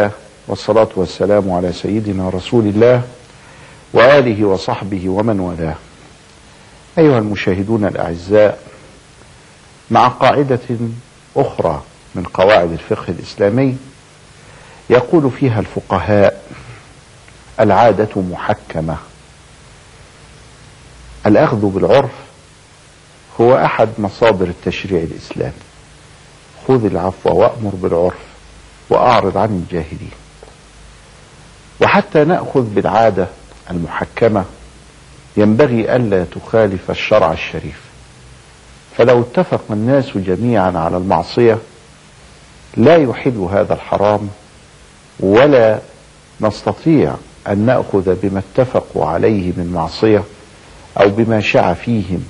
الله والصلاة والسلام على سيدنا رسول الله وآله وصحبه ومن والاه. أيها المشاهدون الأعزاء مع قاعدة أخرى من قواعد الفقه الإسلامي يقول فيها الفقهاء العادة محكمة. الأخذ بالعرف هو أحد مصادر التشريع الإسلامي. خذ العفو وأمر بالعرف. وأعرض عن الجاهلين. وحتى نأخذ بالعادة المحكمة ينبغي ألا تخالف الشرع الشريف. فلو اتفق الناس جميعا على المعصية لا يحل هذا الحرام ولا نستطيع أن نأخذ بما اتفقوا عليه من معصية أو بما شع فيهم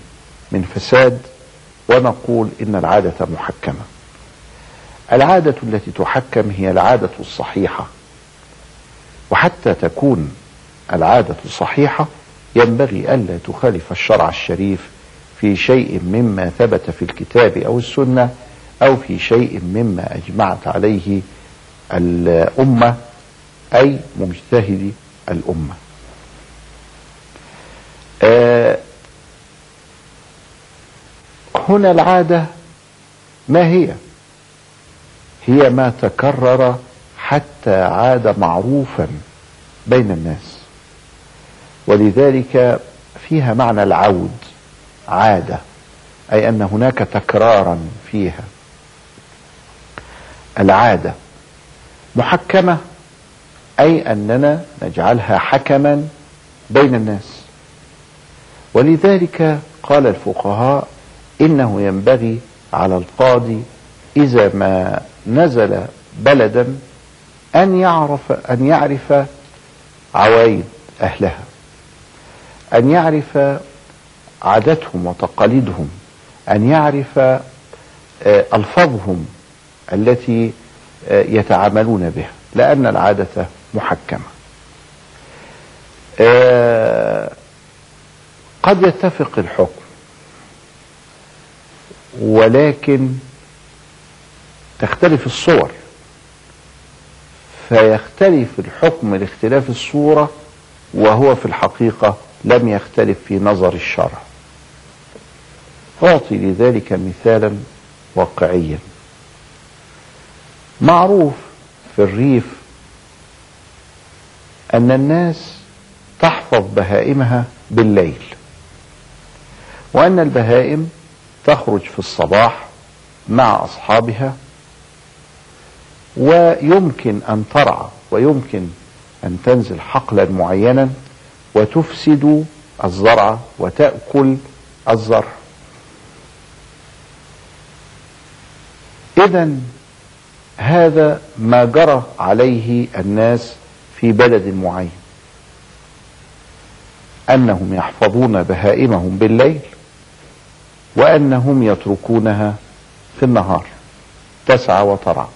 من فساد ونقول إن العادة محكمة. العادة التي تحكم هي العادة الصحيحة. وحتى تكون العادة صحيحة ينبغي ألا تخالف الشرع الشريف في شيء مما ثبت في الكتاب أو السنة أو في شيء مما أجمعت عليه الأمة أي مجتهد الأمة. آه هنا العادة ما هي؟ هي ما تكرر حتى عاد معروفا بين الناس. ولذلك فيها معنى العود عادة أي أن هناك تكرارا فيها. العادة محكمة أي أننا نجعلها حكما بين الناس. ولذلك قال الفقهاء إنه ينبغي على القاضي إذا ما نزل بلدا أن يعرف أن يعرف عوايد أهلها. أن يعرف عاداتهم وتقاليدهم. أن يعرف ألفاظهم التي يتعاملون بها. لأن العادة محكمة. قد يتفق الحكم. ولكن تختلف الصور. فيختلف الحكم لاختلاف الصورة وهو في الحقيقة لم يختلف في نظر الشرع. أعطي لذلك مثالا واقعيا. معروف في الريف أن الناس تحفظ بهائمها بالليل وأن البهائم تخرج في الصباح مع أصحابها ويمكن أن ترعى ويمكن أن تنزل حقلا معينا وتفسد الزرع وتأكل الزرع. إذا هذا ما جرى عليه الناس في بلد معين. أنهم يحفظون بهائمهم بالليل وأنهم يتركونها في النهار تسعى وترعى.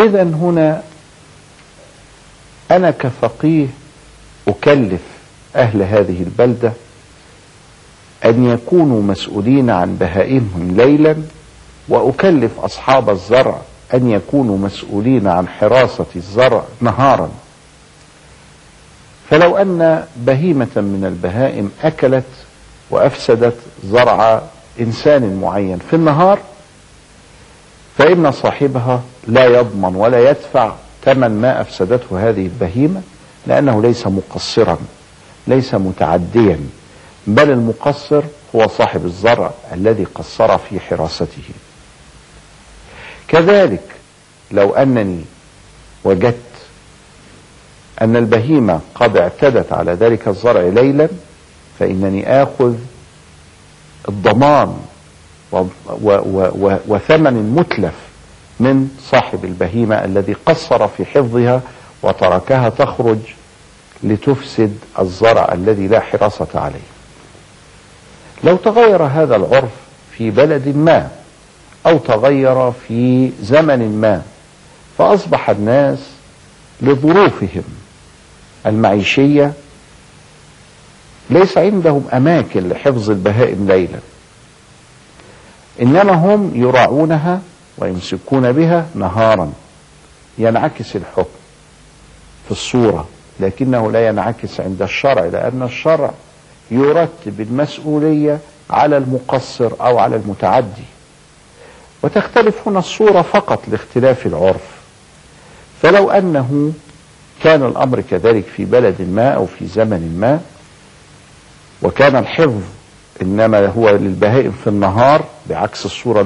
إذا هنا أنا كفقيه أكلف أهل هذه البلدة أن يكونوا مسؤولين عن بهائمهم ليلا وأكلف أصحاب الزرع أن يكونوا مسؤولين عن حراسة الزرع نهارا. فلو أن بهيمة من البهائم أكلت وأفسدت زرع إنسان معين في النهار فإن صاحبها لا يضمن ولا يدفع ثمن ما أفسدته هذه البهيمة لأنه ليس مقصرا ليس متعديا بل المقصر هو صاحب الزرع الذي قصر في حراسته. كذلك لو أنني وجدت أن البهيمة قد اعتدت على ذلك الزرع ليلا فإنني آخذ الضمان و وثمن متلف من صاحب البهيمة الذي قصر في حفظها وتركها تخرج لتفسد الزرع الذي لا حراسة عليه. لو تغير هذا العرف في بلد ما أو تغير في زمن ما فأصبح الناس لظروفهم المعيشية ليس عندهم أماكن لحفظ البهائم ليلا. إنما هم يراعونها ويمسكون بها نهارا ينعكس الحكم في الصورة لكنه لا ينعكس عند الشرع لأن الشرع يرتب المسؤولية على المقصر أو على المتعدي. وتختلف هنا الصورة فقط لاختلاف العرف. فلو أنه كان الأمر كذلك في بلد ما أو في زمن ما وكان الحفظ إنما هو للبهائم في النهار بعكس الصورة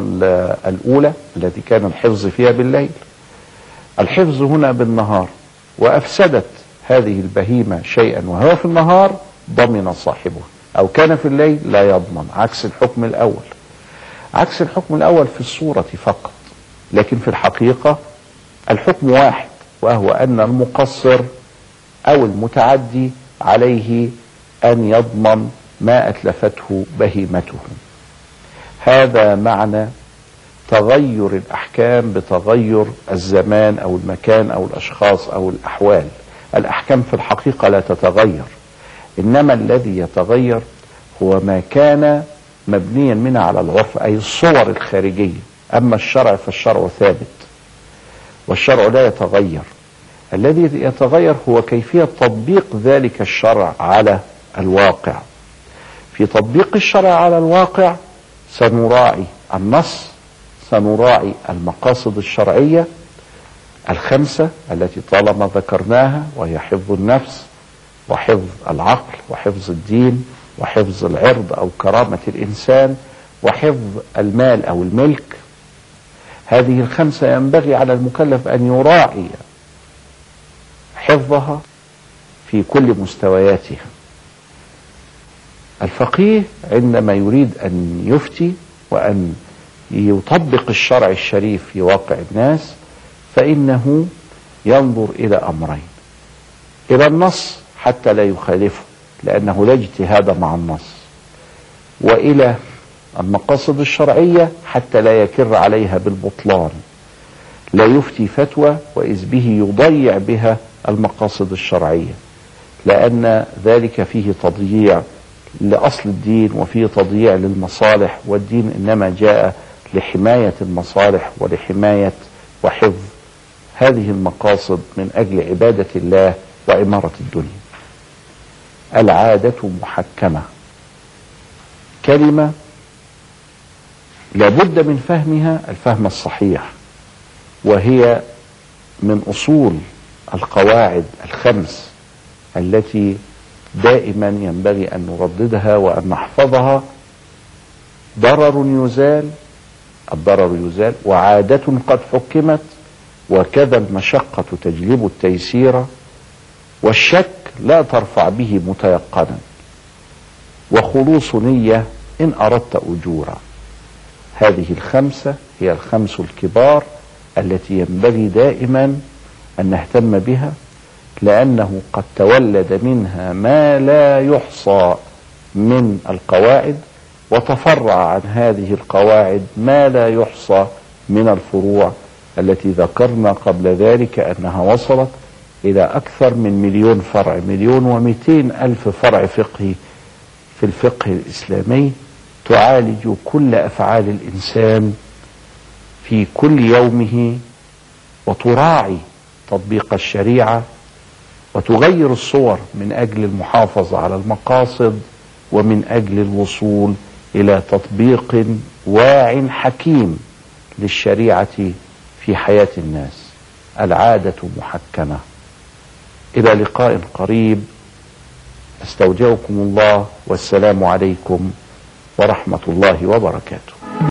الأولى التي كان الحفظ فيها بالليل. الحفظ هنا بالنهار وأفسدت هذه البهيمة شيئا وهو في النهار ضمن صاحبه أو كان في الليل لا يضمن عكس الحكم الأول. عكس الحكم الأول في الصورة فقط لكن في الحقيقة الحكم واحد وهو أن المقصر أو المتعدي عليه أن يضمن ما أتلفته بهيمته. هذا معنى تغير الأحكام بتغير الزمان أو المكان أو الأشخاص أو الأحوال. الأحكام في الحقيقة لا تتغير. إنما الذي يتغير هو ما كان مبنيا منها على العرف أي الصور الخارجية. أما الشرع فالشرع ثابت والشرع لا يتغير. الذي يتغير هو كيفية تطبيق ذلك الشرع على الواقع. في تطبيق الشرع على الواقع سنراعي النص سنراعي المقاصد الشرعية الخمسة التي طالما ذكرناها وهي حفظ النفس وحفظ العقل وحفظ الدين وحفظ العرض أو كرامة الإنسان وحفظ المال أو الملك. هذه الخمسة ينبغي على المكلف أن يراعي حفظها في كل مستوياتها. الفقيه عندما يريد أن يفتي وأن يطبق الشرع الشريف في واقع الناس فإنه ينظر إلى أمرين. إلى النص حتى لا يخالفه لأنه لا اجتهاد مع النص. وإلى المقاصد الشرعية حتى لا يكر عليها بالبطلان. لا يفتي فتوى وإذ به يضيع بها المقاصد الشرعية لأن ذلك فيه تضييع لأصل الدين وفيه تضييع للمصالح والدين إنما جاء لحماية المصالح ولحماية وحفظ هذه المقاصد من أجل عبادة الله وإمارة الدنيا. العادة محكمة. كلمة لابد من فهمها الفهم الصحيح وهي من أصول القواعد الخمس التي دائما ينبغي أن نرددها وأن نحفظها. ضرر يزال الضرر يزال وعادة قد حكمت وكذا المشقة تجلب التيسير والشك لا ترفع به متيقنا. وخلوص نية إن أردت أجورا. هذه الخمسة هي الخمس الكبار التي ينبغي دائما أن نهتم بها. لأنه قد تولد منها ما لا يحصى من القواعد وتفرع عن هذه القواعد ما لا يحصى من الفروع التي ذكرنا قبل ذلك أنها وصلت إلى أكثر من مليون فرع مليون ومئتين ألف فرع فقهي في الفقه الإسلامي تعالج كل أفعال الإنسان في كل يومه وتراعي تطبيق الشريعة وتغير الصور من أجل المحافظة على المقاصد ومن أجل الوصول إلى تطبيق واع حكيم للشريعة في حياة الناس. العادة محكمة. إلى لقاء قريب. أستودعكم الله والسلام عليكم ورحمة الله وبركاته.